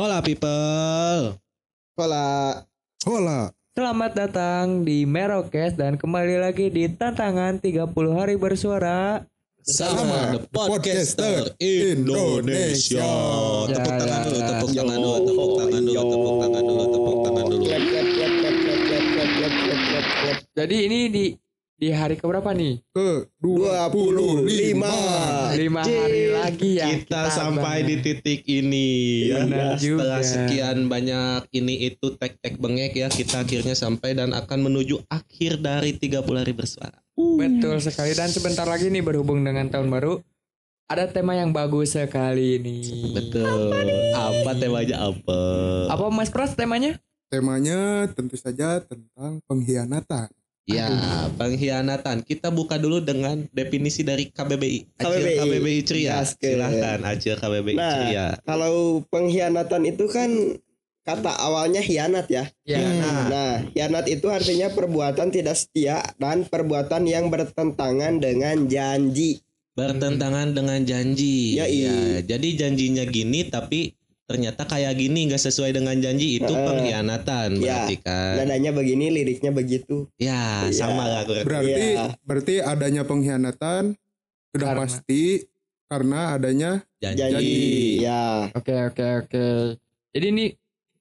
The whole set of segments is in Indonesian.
Hola people. Hola. Hola. Selamat datang di Merokes dan kembali lagi di tantangan 30 hari bersuara sama The Podcaster Indonesia. Indonesia. Tepuk tangan dulu, tepuk tangan dulu, tepuk tangan dulu, tepuk tangan dulu, tepuk tangan dulu. Jadi ini di di hari keberapa nih? Ke 25. Lima Anjing. hari lagi ya. Kita sampai di titik ini ya. Benar Setelah juga. sekian banyak ini itu tek-tek bengek ya, kita akhirnya sampai dan akan menuju akhir dari 30 hari bersuara. Betul sekali dan sebentar lagi nih berhubung dengan tahun baru ada tema yang bagus sekali ini. Betul. Apa temanya apa? Apa Mas Pras temanya? temanya tentu saja tentang pengkhianatan. Ya, pengkhianatan. Kita buka dulu dengan definisi dari KBBI. Acil KBBI. KBBI Ceria. Gaskeun. Silahkan Acil KBBI Nah. Ceria. Kalau pengkhianatan itu kan kata awalnya hianat ya. Ya. Nah, Nah, hianat itu artinya perbuatan tidak setia dan perbuatan yang bertentangan dengan janji. bertentangan dengan janji. Ya, jadi janjinya gini tapi ternyata kayak gini nggak sesuai dengan janji itu Heeh. pengkhianatan Ya. berarti kan. Nadanya begini, liriknya begitu. Ya, Iya. sama lah kurang. Berarti Iya. berarti adanya pengkhianatan sudah Karena- pasti karena adanya janji. Janji. Ya. Oke oke oke. Jadi ini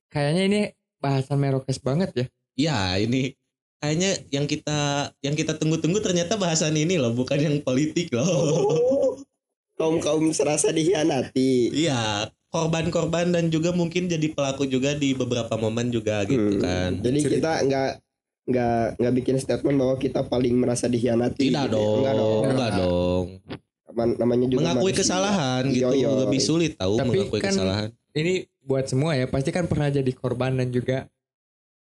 kayaknya ini bahasan Merokes banget ya. Ya, ini kayaknya yang kita yang kita tunggu-tunggu ternyata bahasan ini loh, bukan yang politik loh. Kaum kaum serasa dihianati. Iya, korban-korban dan juga mungkin jadi pelaku juga di beberapa momen juga gitu Hmm. kan. Jadi Cerita. kita nggak nggak nggak bikin statement bahwa kita paling merasa dihianati. Tidak gitu ya. dong, Enggak dong. enggak dong. Nam- Namanya juga Mengakui kesalahan gitu Iya, iya. lebih sulit tahu Tapi mengakui kan- kesalahan. Ini buat semua ya. Pasti kan pernah jadi korban dan juga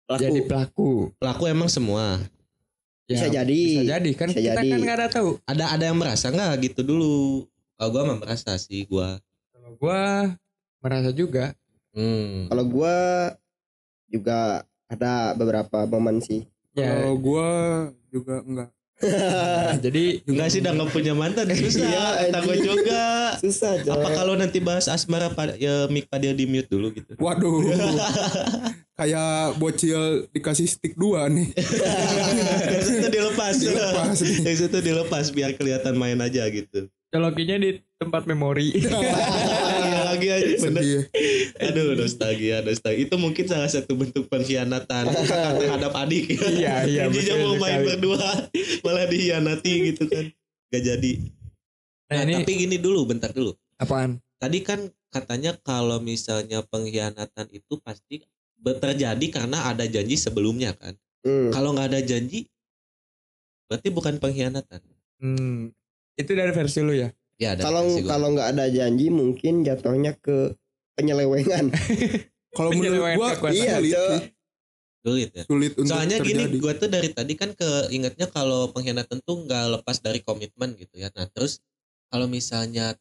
Pelaku. jadi pelaku. Pelaku emang semua. Ya, Bisa jadi. Bisa jadi kan Bisa kita jadi. kan nggak ada tahu. Ada ada yang merasa nggak gitu dulu? Kalau gua mah merasa sih gua. Kalau gua merasa juga. Hmm. Kalau gua juga ada beberapa momen sih. Ya, kalau gua juga enggak. nah, jadi Enggak sih udah nggak punya mantan susah. Iya, Kata gua anjing. juga. Susah Cok. Apa kalau nanti bahas asmara pada ya mic pada di mute dulu gitu. Waduh. Kayak bocil dikasih stick dua nih. Yang satu dilepas. Dilepas. Yang satu dilepas biar kelihatan main aja gitu. colokinya di tempat memori. Iya lagi aja bener. Aduh nostalgia nostalgia itu mungkin salah satu bentuk pengkhianatan kakak terhadap adik. Iya, iya, betul mau main sekali. berdua malah dihianati gitu kan. Gak jadi. Nah, Nah, ini tapi gini dulu bentar dulu. apaan? Tadi kan katanya kalau misalnya pengkhianatan itu pasti terjadi karena ada janji sebelumnya kan. Hmm. Kalau nggak ada janji berarti bukan pengkhianatan. Hmm, itu dari versi lu ya. Ya ada Kalau kalau nggak ada janji mungkin jatuhnya ke penyelewengan. Kalau menurut Penyelewengan gua. Iya, sulit, sih. sulit ya. sulit untuk Soalnya terjadi. gini, gua tuh dari tadi kan keingetnya kalau pengkhianatan tuh nggak lepas dari komitmen gitu ya. Nah terus kalau misalnya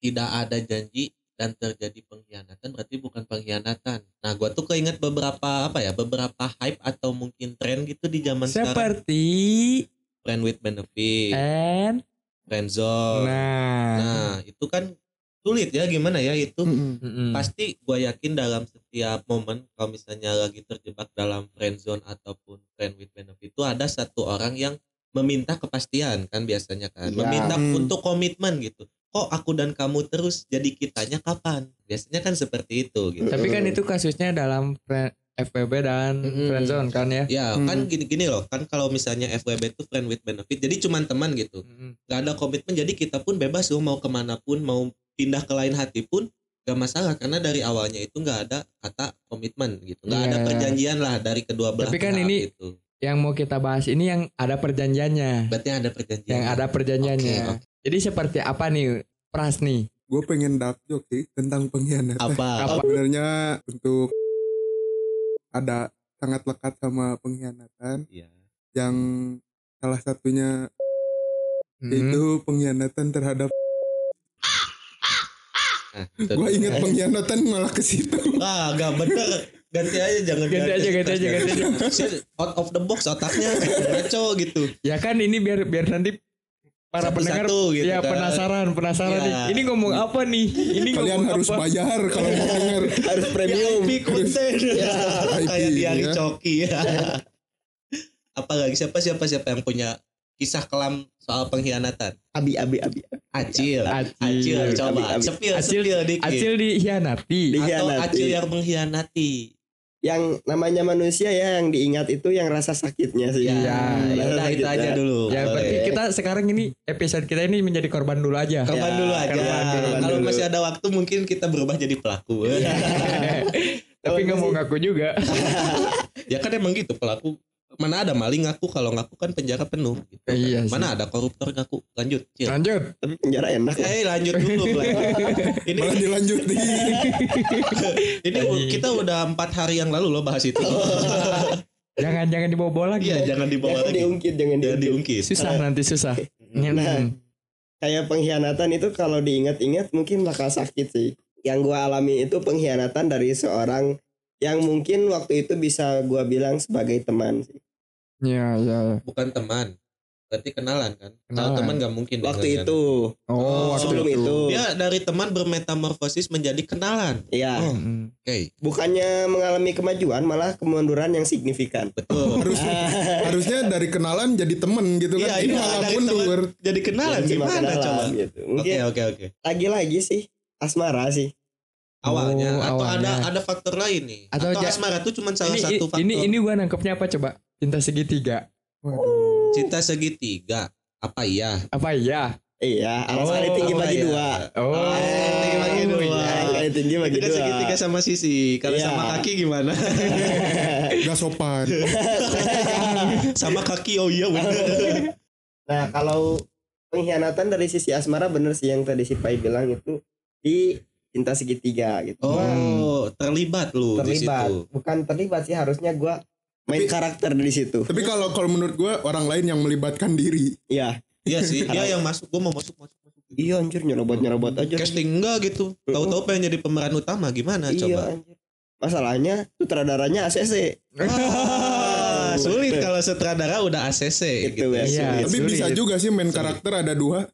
tidak ada janji dan terjadi pengkhianatan berarti bukan pengkhianatan. Nah gua tuh keinget beberapa apa ya, beberapa hype atau mungkin tren gitu di zaman sekarang. Seperti Friend with benefit, and friend zone. nah. Nah itu kan sulit ya gimana ya itu. Mm-mm. Mm-mm. Pasti gue yakin dalam setiap momen kalau misalnya lagi terjebak dalam friend zone ataupun friend with benefit itu ada satu orang yang meminta kepastian kan biasanya kan Iya. meminta Hmm. untuk komitmen gitu kok aku dan kamu terus jadi kitanya kapan biasanya kan seperti itu gitu Tapi kan itu kasusnya dalam fri- FWB dan Mm-mm. friendzone kan ya. ya Hmm. kan gini-gini loh kan kalau misalnya FWB itu friend with benefit jadi cuman teman gitu Mm-mm. nggak ada komitmen jadi kita pun bebas loh mau ke mana pun mau pindah ke lain hati pun gak masalah karena dari awalnya itu nggak ada kata komitmen gitu nggak ada Iya. perjanjian lah dari kedua belah Tapi kan pihak ini- gitu. Yang mau kita bahas ini yang ada perjanjiannya. berarti ada perjanjian Yang ada perjanjiannya. Oke, oke. Jadi seperti apa nih Pras nih? Gue pengen dark joke sih tentang pengkhianatan. apa Apa? Sebenarnya untuk ada sangat lekat sama pengkhianatan Iya. yang salah satunya Hmm. itu pengkhianatan terhadap Nah, itu gue inget pengkhianatan malah ke situ ah gak bener ganti aja jangan Ganti aja, ganti aja, ganti aja. Out of the box otaknya ngaco gitu Ya kan ini biar biar nanti para pendengar Satu-satu gitu ya kan. penasaran penasaran Iya. nih. Ini ngomong apa nih? Ini Kalian ngomong harus apa? bayar kalau mau denger. harus premium VIP konten kayak VIP, di hari ya. coki ya apa lagi siapa siapa siapa yang punya kisah kelam soal pengkhianatan abi abi abi Acil Acil. Acil coba Acil, sepil dikit Acil dikhianati. Di- atau. Acil yang mengkhianati yang namanya manusia ya yang diingat itu yang rasa sakitnya sih ya, Iya, ya udah itu aja dulu Ya Boleh. berarti kita sekarang ini episode kita ini menjadi korban dulu aja. korban Ya, dulu aja korban dulu, korban kalau dulu. masih ada waktu mungkin kita berubah jadi pelaku Tapi nggak mau ngaku juga. ya kan emang gitu pelaku mana ada maling ngaku kalau ngaku kan penjara penuh gitu. Iya sih. mana ada koruptor ngaku lanjut Cil. Lanjut. tapi penjara enak Eh lanjut dulu ini Malah dilanjutin. ini kita udah empat hari yang lalu loh bahas itu. Jangan jangan dibawa-bawa lagi. Iya jangan dibawa jangan lagi. diungkit jangan Jangan diungkit diungkit. Susah nanti susah. Nah, Hmm. kayak pengkhianatan itu kalau diingat-ingat mungkin bakal sakit sih yang gua alami itu pengkhianatan dari seorang yang mungkin waktu itu bisa gua bilang sebagai teman sih Iya, iya. Bukan teman. Berarti kenalan kan? Kalau Kenalan. teman nggak mungkin. waktu kalian. itu Oh, waktu sebelum itu Dia dari teman bermetamorfosis menjadi kenalan. ya Oh. Hmm. Oke, bukannya mengalami kemajuan malah kemunduran yang signifikan betul. Harus harusnya dari kenalan jadi temen gitu kan. Iya, ini iya, malah dari mundur. Jadi kenalan gimana kenalan coba? gitu. Oke, oke, oke. lagi-lagi sih asmara sih Awalnya Oh, atau awalnya. ada ada faktor lain nih. Atau Atau, asmara itu cuma salah Ini, satu faktor. ini ini gua nangkepnya apa coba? Cinta segitiga. cinta segitiga. Apa iya? Apa iya? iya alas Oh, kali tinggi apa bagi ya? dua Oh, Eh, tinggi bagi dua. Kali tinggi bagi dua segitiga sama sisi. Kalau Iya. sama kaki gimana? Gak sopan. sama kaki oh iya bener. Nah kalau pengkhianatan dari sisi asmara bener sih yang tadi si Pai bilang itu di cinta segitiga gitu. Oh, terlibat lu di terlibat, situ. bukan terlibat sih harusnya gua main Tapi- karakter di situ. Tapi kalau kalau menurut gua orang lain yang melibatkan diri. Iya, Iya sih, dia yang masuk, gua mau masuk masuk masuk. iya anjir nyerobot nyerobot aja. Casting enggak gitu. Tahu-tahu pengen jadi pemeran utama gimana iya coba? anjir. Masalahnya sutradaranya ACC. Ah, sulit kalau sutradara udah ACC Gitu gitu. ya. Iya. Tapi sulit. bisa juga sih main karakter ada dua.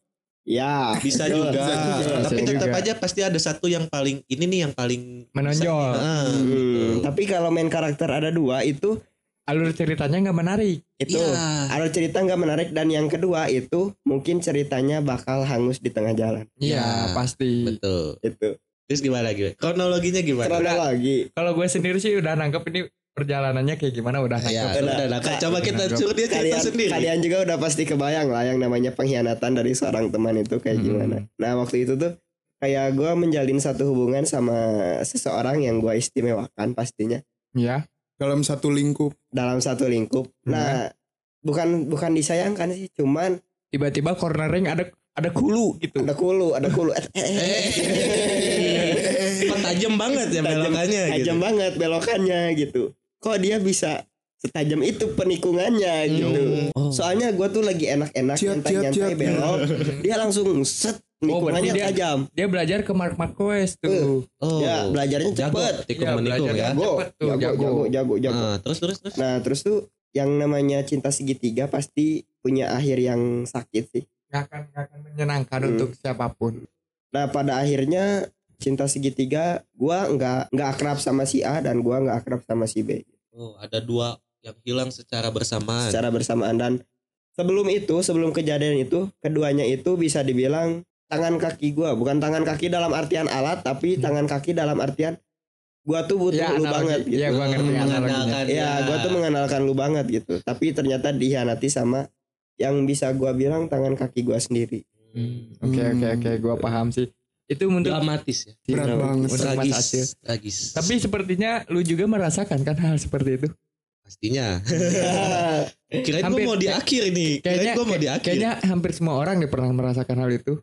Ya, Bisa betul. juga. Bisa. Tapi Bisa tetap juga. aja pasti ada satu yang paling ini nih yang paling Menonjol. bisa- Ah, Hmm, gitu. tapi kalau main karakter ada dua itu alur ceritanya nggak menarik. itu Iya. ada cerita nggak menarik dan yang kedua itu mungkin ceritanya bakal hangus di tengah jalan. Iya, Ya, pasti. Betul. Itu. Terus gimana lagi? Kronologinya gimana? Lagi. Kalau gue sendiri sih udah nangkep ini perjalanannya kayak gimana udah. Ya, Udah. udah, nah, coba kita Udah. suruh dia cerita kalian sendiri. kalian juga udah pasti kebayang lah yang namanya pengkhianatan dari seorang teman itu kayak Hmm. gimana. Nah waktu itu tuh kayak gue menjalin satu hubungan sama seseorang yang gue istimewakan pastinya Ya. Dalam satu lingkup. dalam satu lingkup. Nah bukan bukan disayangkan sih, cuman Tiba-tiba cornering ada ada kulu gitu. ada kulu, ada kulu. Eh, eh, eh, Eh, tajam banget ya Tajam- belokannya gitu. tajam banget belokannya gitu. Kok dia bisa setajam itu penikungannya gitu. Oh. Soalnya gue tuh lagi enak-enak nyantai-nyantai belok, dia langsung set Oh, penikungannya berarti dia- tajam. Dia belajar ke Mark Marquez tuh. Oh. Ya, belajarnya jago cepet. tikung Ya, menikung belajar ya. jago. Jago, Cepet tuh, jago, jago. jago, jago, jago. Nah, terus terus terus. Nah, terus tuh yang namanya cinta segitiga pasti punya akhir yang sakit sih. Gak akan gak akan menyenangkan Hmm. untuk siapa pun. Nah, pada akhirnya cinta segitiga gua nggak nggak akrab sama si A dan gua nggak akrab sama si B Oh, ada dua yang hilang secara bersamaan. secara bersamaan dan sebelum itu, sebelum kejadian itu, keduanya itu bisa dibilang tangan kaki gua, bukan tangan kaki dalam artian alat, tapi Hmm. tangan kaki dalam artian gua tuh butuh Ya, lu analogi. banget gitu. Iya, gua ngerti analoginya. Mengandalkan Iya, gua tuh mengenalkan lu banget gitu. Tapi ternyata dihianati sama yang bisa gua bilang tangan kaki gua sendiri. Hmm. Oke oke oke, gua paham sih. Itu untuk Dramatis ya. Berat banget. untuk Mas Tragis. Acil. Tragis. Tapi sepertinya lu juga merasakan kan hal seperti itu. pastinya. Kirain gue mau di akhir nih. Kirain Kayaknya gue mau di akhir. kayaknya hampir semua orang nih pernah merasakan hal itu.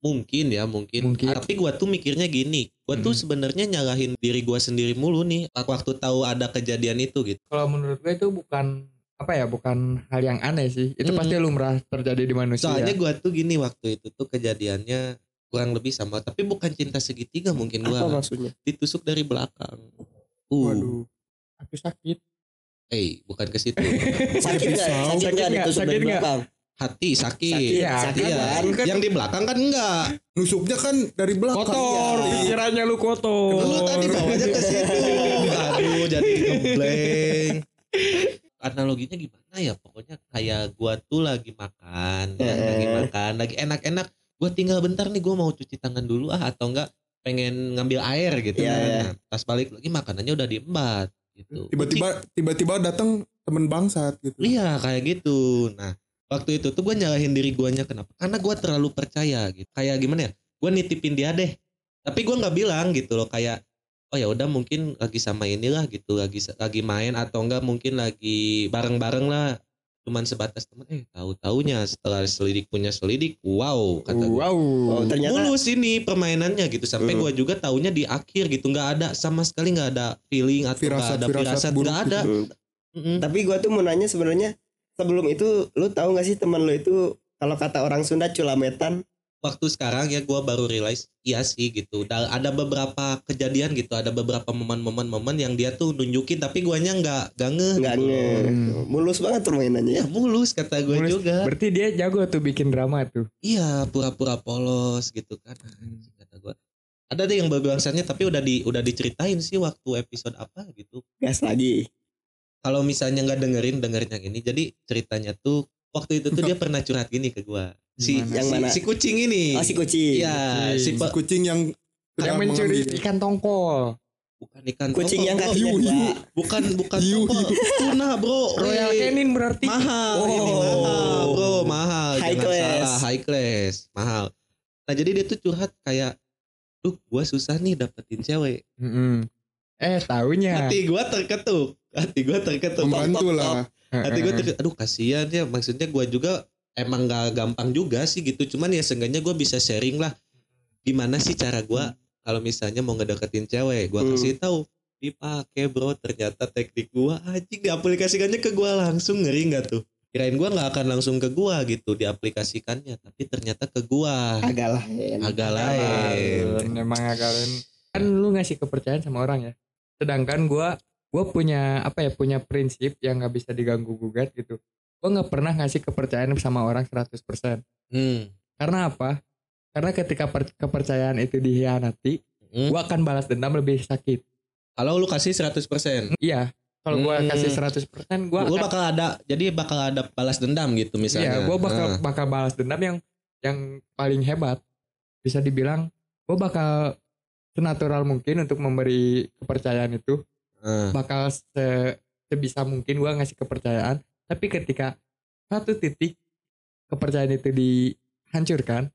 Mungkin ya, mungkin. Mungkin. Tapi gue tuh mikirnya gini. Gue tuh Hmm. sebenarnya nyalahin diri gue sendiri mulu nih. Waktu tahu ada kejadian itu gitu. Kalau menurut gue itu bukan apa ya, bukan hal yang aneh sih. Itu Mm-mm. pasti lumrah terjadi di manusia. Soalnya gue tuh gini waktu itu tuh kejadiannya kurang lebih sama. Tapi bukan cinta segitiga mungkin gue. Apa maksudnya? Ditusuk dari belakang. Uh, Waduh. Aku sakit. eh bukan ke situ. Sakit nggak? Sakit Sakit nggak? ditusuk Sakit dari nggak? belakang? hati sakit. Sakit, Iya, sakit Iya. kan? Yang di belakang kan enggak. Nusuknya kan dari belakang. Kotor, Iya. pikirannya lu kotor. Lu tadi bawanya ke situ. Aduh, jadi ngeblank. Analoginya gimana ya? Pokoknya kayak gua tuh lagi makan, ya, lagi makan, lagi enak-enak. Gua tinggal bentar nih, gua mau cuci tangan dulu ah atau enggak pengen ngambil air gitu Iya, kan. iya. Nah, pas balik lagi makanannya udah diembat gitu. Tiba-tiba tiba-tiba datang temen bangsat gitu. Iya kayak gitu. Nah waktu itu tuh gue nyalahin diri guanya kenapa? Karena gue terlalu percaya gitu. Kayak gimana ya? Gue nitipin dia deh. Tapi gue nggak bilang gitu loh kayak oh ya udah mungkin lagi sama inilah gitu lagi lagi main atau enggak mungkin lagi bareng-bareng lah cuman sebatas temen eh tahu taunya setelah selidik punya selidik wow kata gue Wow. Oh, ternyata mulus ini permainannya gitu sampai Hmm. gue juga taunya di akhir gitu nggak ada sama sekali nggak ada feeling atau nggak Firasat- ada firasat nggak gitu. ada Hmm, Mm-mm. tapi gua tuh mau nanya sebenarnya sebelum itu lu tahu gak sih teman lu itu kalau kata orang Sunda culametan waktu sekarang ya gue baru realize iya sih gitu. Da- ada beberapa kejadian gitu ada beberapa momen-momen momen yang dia tuh nunjukin tapi guanya nggak gak ngeh nggak gitu. nge mulus banget permainannya. Ya mulus kata gue Mulus. juga. Berarti dia jago tuh bikin drama tuh. iya pura-pura polos gitu kan. Kata gue ada deh yang berbangsanya tapi udah di udah diceritain sih waktu episode apa gitu. Gas lagi. Kalau misalnya nggak dengerin dengerin yang ini. Jadi ceritanya tuh waktu itu tuh dia pernah curhat gini ke gue si Gimana? Yang si, mana? si kucing ini oh si kucing iya si Kucing. pe- Kucing yang Yang mencuri mengambil. ikan tongkol. bukan ikan kucing tongkol, yang kakinya dua. bukan bukan Hiu, tongkol. tuna bro Royal Canin berarti. mahal ini Oh. mahal bro mahal High Jangan class. salah high class mahal nah jadi dia tuh curhat kayak duh gua susah nih dapetin cewek Mm-mm. Eh taunya. hati gua terketuk hati gua terketuk Membantu lah. Hati gua terketuk aduh kasihan ya maksudnya gua juga emang gak gampang juga sih gitu. Cuman ya seenggaknya gua bisa sharing lah gimana sih cara gua kalau misalnya mau ngedeketin cewek? Gua Hmm. kasih tahu dipakai bro ternyata teknik gua anjing diaplikasikannya ke gua langsung ngeri nggak tuh? Kirain gua nggak akan langsung ke gua gitu diaplikasikannya tapi ternyata ke gua. Agak lain. Agak lain. Lain, Emang agak lain. Kan lu ngasih kepercayaan sama orang ya. Sedangkan gua gua punya apa ya punya prinsip yang nggak bisa diganggu gugat gitu. Gua nggak pernah ngasih kepercayaan sama orang 100%. hmm. Karena apa? Karena ketika per- kepercayaan itu dikhianati, Hmm. gua akan balas dendam lebih sakit. kalau lu kasih 100% Iya. Kalau gua Hmm. kasih 100%, gua lu akan bakal ada jadi bakal ada balas dendam gitu misalnya Iya, gue bakal Ah. bakal balas dendam yang yang paling hebat. Bisa dibilang, gue bakal senatural mungkin untuk memberi kepercayaan itu. Ah. Bakal se- sebisa mungkin gue ngasih kepercayaan. Tapi ketika satu titik kepercayaan itu dihancurkan,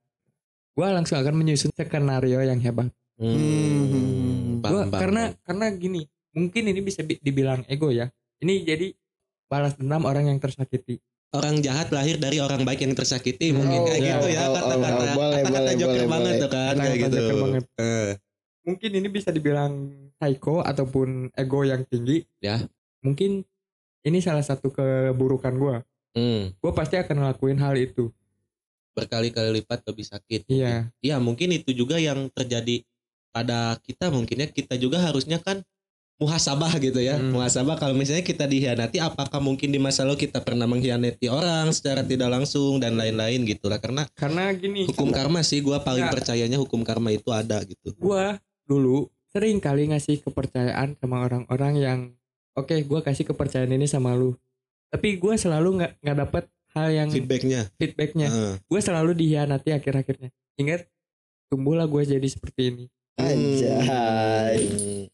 gue langsung akan menyusun skenario yang hebat. Hmm. Gua, Paham, paham, karena paham. karena gini, mungkin ini bisa bi- dibilang ego ya. Ini jadi balas dendam orang yang tersakiti. orang jahat lahir dari orang baik yang tersakiti mungkin Oh, kayak oh, gitu ya oh, oh, kata-kata oh, kata-kata joker boleh, banget boleh. tuh kan kayak gitu banget. Eh. Mungkin ini bisa dibilang psycho ataupun ego yang tinggi. Ya. Mungkin ini salah satu keburukan gua. Hmm. Gua pasti akan ngelakuin hal itu. berkali-kali lipat lebih sakit Iya. Iya mungkin itu juga yang terjadi pada kita mungkin ya kita juga harusnya kan muhasabah gitu ya Hmm. muhasabah kalau misalnya kita dikhianati apakah mungkin di masa lalu kita pernah mengkhianati orang secara tidak langsung dan lain-lain gitu lah karena Karena gini, hukum karma sih gua paling Ya. percayanya hukum karma itu ada gitu gua dulu sering kali ngasih kepercayaan sama orang-orang yang oke gua kasih kepercayaan ini sama lu. Tapi gua selalu nggak nggak dapet hal yang feedbacknya feedbacknya. Heeh. Gue selalu dikhianati akhir-akhirnya. Ingat, tumbuhlah gue jadi seperti ini. Anjay.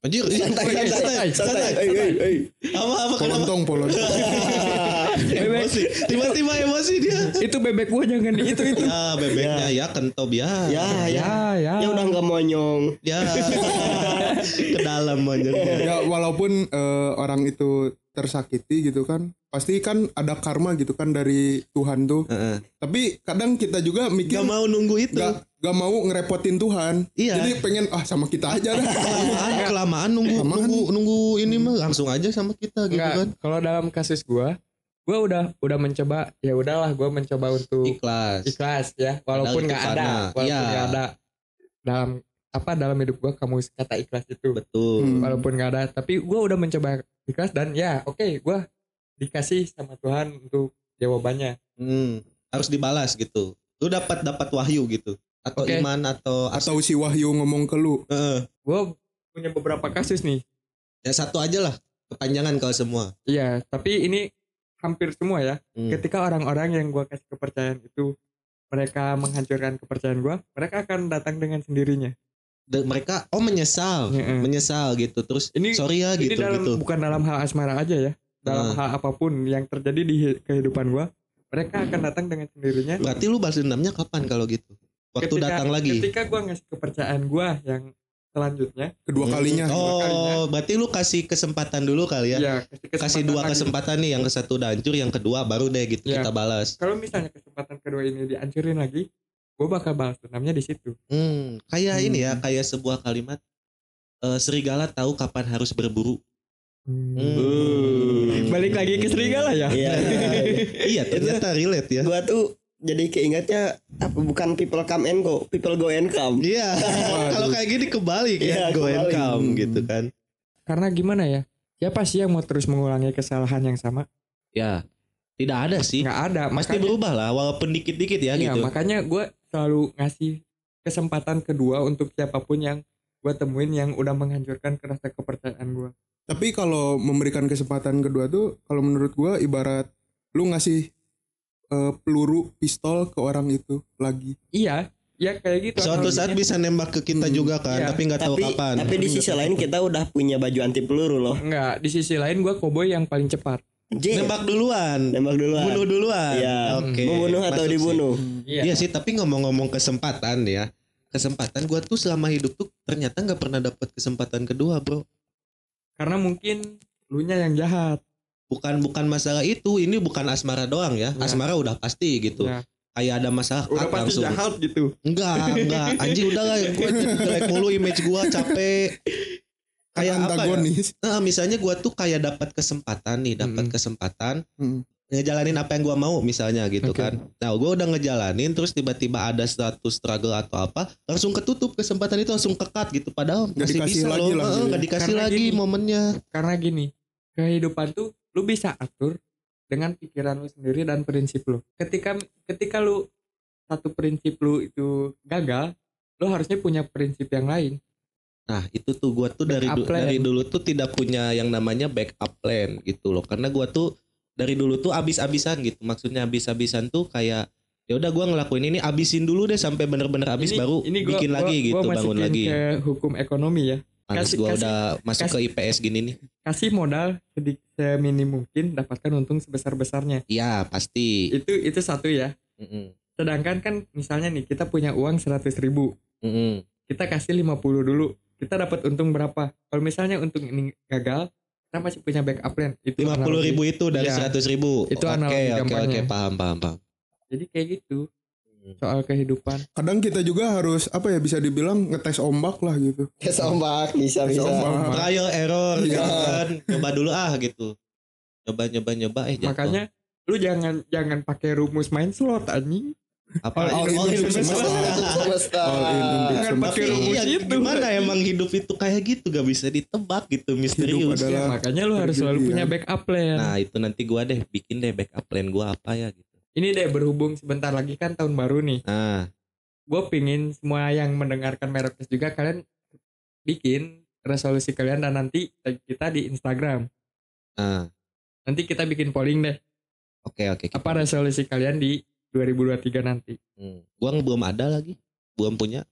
Anjir, ih, Santai, santai, santai, santai. Apa apa kenapa? Polontong, polontong. emosi. Tiba-tiba emosi dia. itu bebek gue jangan di itu itu. Ya bebeknya ya kentob ya. Ya, ya. ya, ya. Ya udah nggak monyong. Ya. Ke dalam monyetnya. ya walaupun eh, orang itu tersakiti gitu kan pasti kan ada karma gitu kan dari Tuhan tuh Heeh. tapi kadang kita juga mikir Gak mau nunggu itu. gak, gak mau ngerepotin Tuhan Iya. jadi pengen ah sama kita aja dah kelamaan, kelamaan nunggu Kelamaan. nunggu nunggu ini mah langsung aja sama kita gitu Enggak, kan. kalau dalam kasus gue, gue udah udah mencoba ya udahlah gue mencoba untuk Ikhlas. ikhlas ya, walaupun nggak ada, walaupun Iya. nggak ada dalam apa dalam hidup gue kamu kata ikhlas itu, Betul. Hmm. walaupun nggak ada, tapi gue udah mencoba ikhlas dan ya oke gue dikasih sama Tuhan untuk jawabannya. Hmm. harus dibalas gitu lu dapat dapat wahyu gitu atau Oke. iman atau atau si Wahyu ngomong ke lu Heeh. gue punya beberapa kasus nih ya satu aja lah kepanjangan kalau semua iya tapi ini hampir semua ya. Hmm. ketika orang-orang yang gue kasih kepercayaan itu mereka menghancurkan kepercayaan gue mereka akan datang dengan sendirinya. Dan mereka oh menyesal. Heeh. menyesal gitu. Terus Ini- sorry ya ini gitu dalam gitu. bukan dalam hal asmara aja ya. Dalam Hmm. hal apa pun yang terjadi di hi- kehidupan gue mereka akan datang dengan sendirinya. Berarti lu balas dendamnya kapan kalau gitu? Waktu Ketika- datang lagi? ketika gue ngasih kepercayaan gue yang selanjutnya kedua Hmm. kalinya oh kalinya. berarti lu kasih kesempatan dulu kali ya ya kasih dua lagi. kesempatan nih yang ke satu udah hancur yang kedua baru deh gitu Ya. kita balas kalau misalnya kesempatan kedua ini dihancurin lagi gue bakal balas dendamnya di situ hmm, kayak Hmm. ini ya kayak sebuah kalimat eh, serigala tahu kapan harus berburu Hmm. balik lagi ke serigala ya Iya. iya ternyata relate ya gua tuh jadi keingetnya apa bukan people come and go, people go and come. iya. Kalau kayak gini kebalik ya Iya, go and kebalik. come gitu kan. Karena gimana ya? Siapa sih yang mau terus mengulangi kesalahan yang sama? Ya tidak ada sih. Nggak ada pasti makanya berubah lah walaupun dikit-dikit ya iya, gitu. makanya gue selalu ngasih kesempatan kedua untuk siapa pun yang gue temuin yang udah menghancurkan rasa kepercayaan gue tapi kalau memberikan kesempatan kedua tuh kalau menurut gua ibarat lu ngasih eh, peluru pistol ke orang itu lagi iya ya kayak gitu suatu saat bisa nembak ke kita Hmm. juga kan Iya. tapi nggak tahu Tapi kapan tapi di sisi lain kita udah punya baju anti peluru loh. Enggak, di sisi lain gue koboi yang paling cepat. J. nembak duluan Nembak duluan. bunuh duluan Iya. oke Membunuh atau Masuk sih. dibunuh. Iya sih, tapi ngomong-ngomong kesempatan ya. Kesempatan gua tuh selama hidup tuh ternyata nggak pernah dapat kesempatan kedua, Bro. Karena mungkin lu nya yang jahat. Bukan bukan masalah itu, ini bukan asmara doang ya. Ya. Asmara udah pasti gitu. Ya. Kayak ada masalah Udah pasti langsung. jahat gitu. Enggak, enggak. Anjing udah lah jadi jelek mulu image gua capek. Kayak apa ya? antagonis Nah, misalnya gua tuh kayak dapat kesempatan nih, dapat Mm-mm. kesempatan Hmm. ngejalanin apa yang gua mau misalnya gitu Oke. kan. Nah, gua udah ngejalanin terus tiba-tiba ada suatu struggle atau apa, langsung ketutup kesempatan itu langsung kekat gitu padahal Nggak masih dikasih bisa lagi loh. nggak dikasih Karena lagi gini. momennya. Karena gini, kehidupan tuh lu bisa atur dengan pikiran lu sendiri dan prinsip lu. Ketika ketika lu satu prinsip lu itu gagal, lu harusnya punya prinsip yang lain. Nah, itu tuh gua tuh dari du- plan. dari dulu tuh tidak punya yang namanya backup plan gitu loh. Karena gua tuh dari dulu tuh abis-abisan gitu. Maksudnya abis-abisan tuh kayak ya udah gua ngelakuin ini abisin dulu deh sampai bener-bener abis Ini- baru ini gua- bikin gua- lagi gua gitu, bangun masukin lagi. ke hukum ekonomi ya. Males kasih- gua kasih- udah masuk kasih- ke IPS gini nih. Kasih modal sedikit seminim mungkin dapatkan untung sebesar-besarnya. Iya, pasti. Itu itu satu ya. Mm-mm. Sedangkan kan misalnya nih kita punya uang 100 ribu. Mm-mm. Kita kasih 50 dulu. Kita dapat untung berapa? Kalau misalnya untung ini gagal, kita masih punya backup plan. Itu lima puluh analogi. ribu itu dari seratus ribu. Itu oke, analogi oke, oke, paham, paham, paham. Jadi kayak gitu soal kehidupan. kadang kita juga harus apa ya bisa dibilang ngetes ombak lah gitu Tes ombak bisa Tes bisa. ombak. Trial error, Iya. kan. Coba dulu ah gitu. Coba, nyoba, nyoba. Eh, jatuh. Makanya lu jangan jangan pakai rumus main slot anjing. apa? all all in untuk semesta. Semesta. All in Jangan semesta. pakai rumus iya, itu. gimana emang hidup itu kayak gitu gak bisa ditebak gitu misterius. adalah- Ya, makanya lu harus selalu punya backup plan. Nah itu nanti gua deh bikin deh backup plan gua apa ya gitu. Ini deh berhubung sebentar lagi kan tahun baru nih. Nah Gue pingin semua yang mendengarkan Merokes juga kalian bikin resolusi kalian dan nanti kita di Instagram. nah Nanti kita bikin polling deh. oke oke. kita- Apa resolusi kalian di 2023 nanti? Hmm. Gua belum ada lagi, belum punya.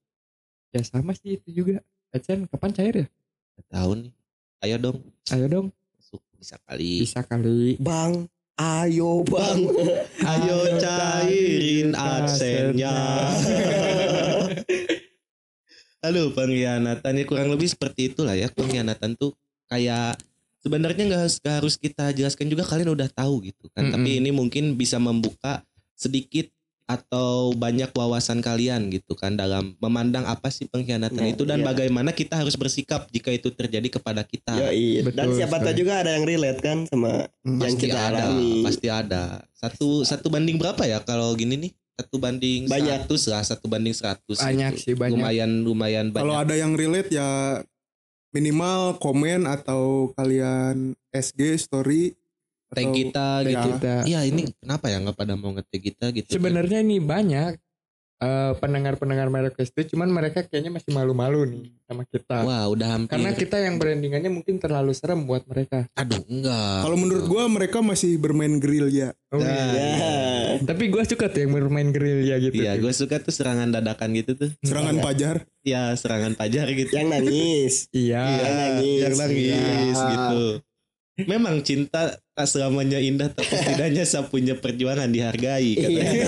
Ya sama sih itu juga. Ecen kapan cair ya? Nggak Tahu nih. Ayo dong Ayo dong. masuk bisa kali. Bisa kali. Bang, ayo bang. Ayo cairin adsennya. Halo pengkhianatan ya kurang lebih seperti itulah ya pengkhianatan tuh kayak sebenarnya nggak harus, harus kita jelaskan juga kalian udah tahu gitu kan Mm-mm. tapi ini mungkin bisa membuka sedikit atau banyak wawasan kalian gitu kan dalam memandang apa sih pengkhianatan Nah, itu dan iya. bagaimana kita harus bersikap jika itu terjadi kepada kita Yoi. Dan Betul siapa tahu juga ada yang relate kan sama Hmm. yang pasti kita ada alami. pasti ada satu satu banding berapa ya kalau gini nih satu banding Banyak. 100 lah satu banding 100 Banyak gitu. sih banyak. lumayan lumayan Kalau banyak ada yang relate ya minimal komen atau kalian SG story tag kita gitu kita. iya ini kenapa ya nggak pada mau nge-tag kita gitu kan? Sebenarnya ini banyak eh, pendengar-pendengar Merekes itu cuman mereka kayaknya masih malu-malu nih sama kita. wah udah hampir Karena kita yang brandingannya mungkin terlalu serem buat mereka. aduh enggak Kalau menurut gua mereka masih bermain gerilya. Oh, Nah, iya. Ya. Tapi gue suka tuh yang bermain gerilya gitu. Iya, gue suka tuh serangan dadakan gitu tuh. Serangan pajar. Ya, serangan pajar gitu. Yang nangis. Iya. Iya, nangis. yang nangis Iya. gitu. Memang cinta tak selamanya indah, tapi setidaknya sapunya perjuangan dihargai. katanya.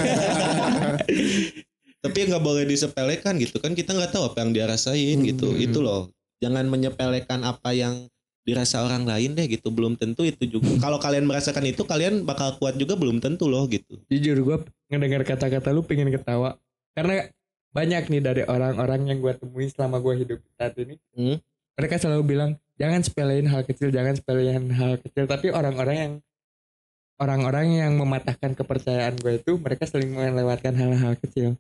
tapi nggak boleh disepelekan gitu kan kita nggak tahu apa yang dia rasain gitu. Hmm. Itu loh. Jangan menyepelekan apa yang dirasa orang lain deh gitu. Belum tentu itu juga. Kalau kalian merasakan itu, kalian bakal kuat juga belum tentu loh gitu. Jujur gue ngedengar kata-kata lu pengen ketawa. Karena banyak nih dari orang-orang yang gue temuin selama gue hidup saat ini. Hmm. Mereka selalu bilang jangan sepelein hal kecil, jangan sepelein hal kecil. Tapi orang-orang yang orang-orang yang mematahkan kepercayaan gue itu mereka sering melewatkan hal-hal kecil.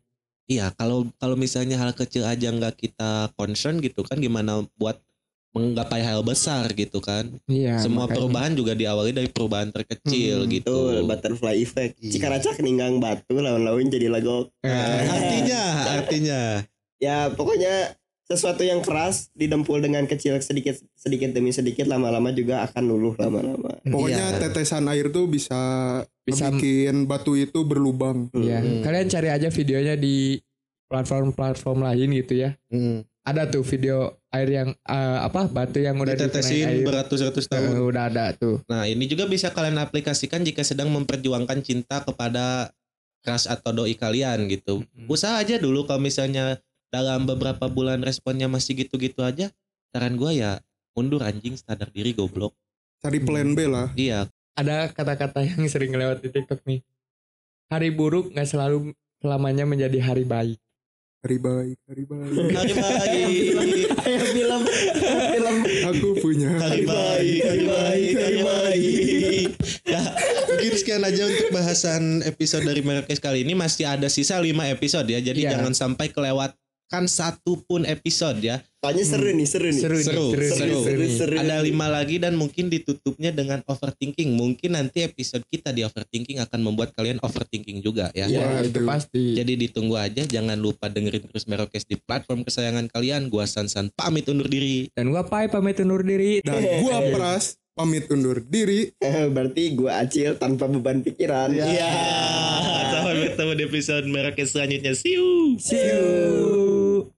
Iya, kalau kalau misalnya hal kecil aja nggak kita concern gitu kan gimana buat menggapai hal besar gitu kan. Iya. Semua makanya. perubahan juga diawali dari perubahan terkecil Hmm, gitu. Betul, butterfly effect. Iya. Cikaracak ninggang batu lawan-lawan jadi lagu. Eh, Artinya, artinya Ya pokoknya sesuatu yang keras didempul dengan kecil sedikit sedikit demi sedikit lama-lama juga akan luluh lama-lama. Pokoknya Iya. tetesan air tuh bisa, Bisa- bikin batu itu berlubang. Iya. Hmm. Kalian cari aja videonya di platform-platform lain gitu ya. mm, Ada tuh video air yang eh, apa batu yang udah ditetesin beratus-ratus tahun. udah ada tuh. Nah, ini juga bisa kalian aplikasikan jika sedang memperjuangkan cinta kepada crush atau doi kalian gitu. Hmm. Usaha aja dulu kalau misalnya dalam beberapa bulan responnya masih gitu-gitu aja, saran gua ya mundur anjing sadar diri goblok. Cari plan B lah. Iya, Ada kata-kata yang sering lewat di TikTok nih. Hari buruk nggak selalu selamanya menjadi hari baik. Hari baik, hari baik. hari baik. Kayak film film Aku punya Hari baik, hari baik, hari baik. Ya, mungkin sekian aja untuk bahasan episode dari Merekes kali ini. Masih ada sisa 5 episode ya. Jadi Iya. jangan sampai kelewatkan satu pun episode ya. Soalnya seru nih, seru nih. Seru, Seru, nih, seru, seru, seru, seru. Ada lima lagi dan mungkin ditutupnya dengan overthinking. Mungkin nanti episode kita di overthinking akan membuat kalian overthinking juga ya. Ya, itu pasti. Jadi ditunggu aja. Jangan lupa dengerin terus Merokes di platform kesayangan kalian. Gua Sansan pamit undur diri. Dan gua Pai pamit undur diri. Dan gua Pras pamit undur diri. Berarti gua acil tanpa beban pikiran. Iya. Sampai bertemu di episode Merokes selanjutnya. See you. See you.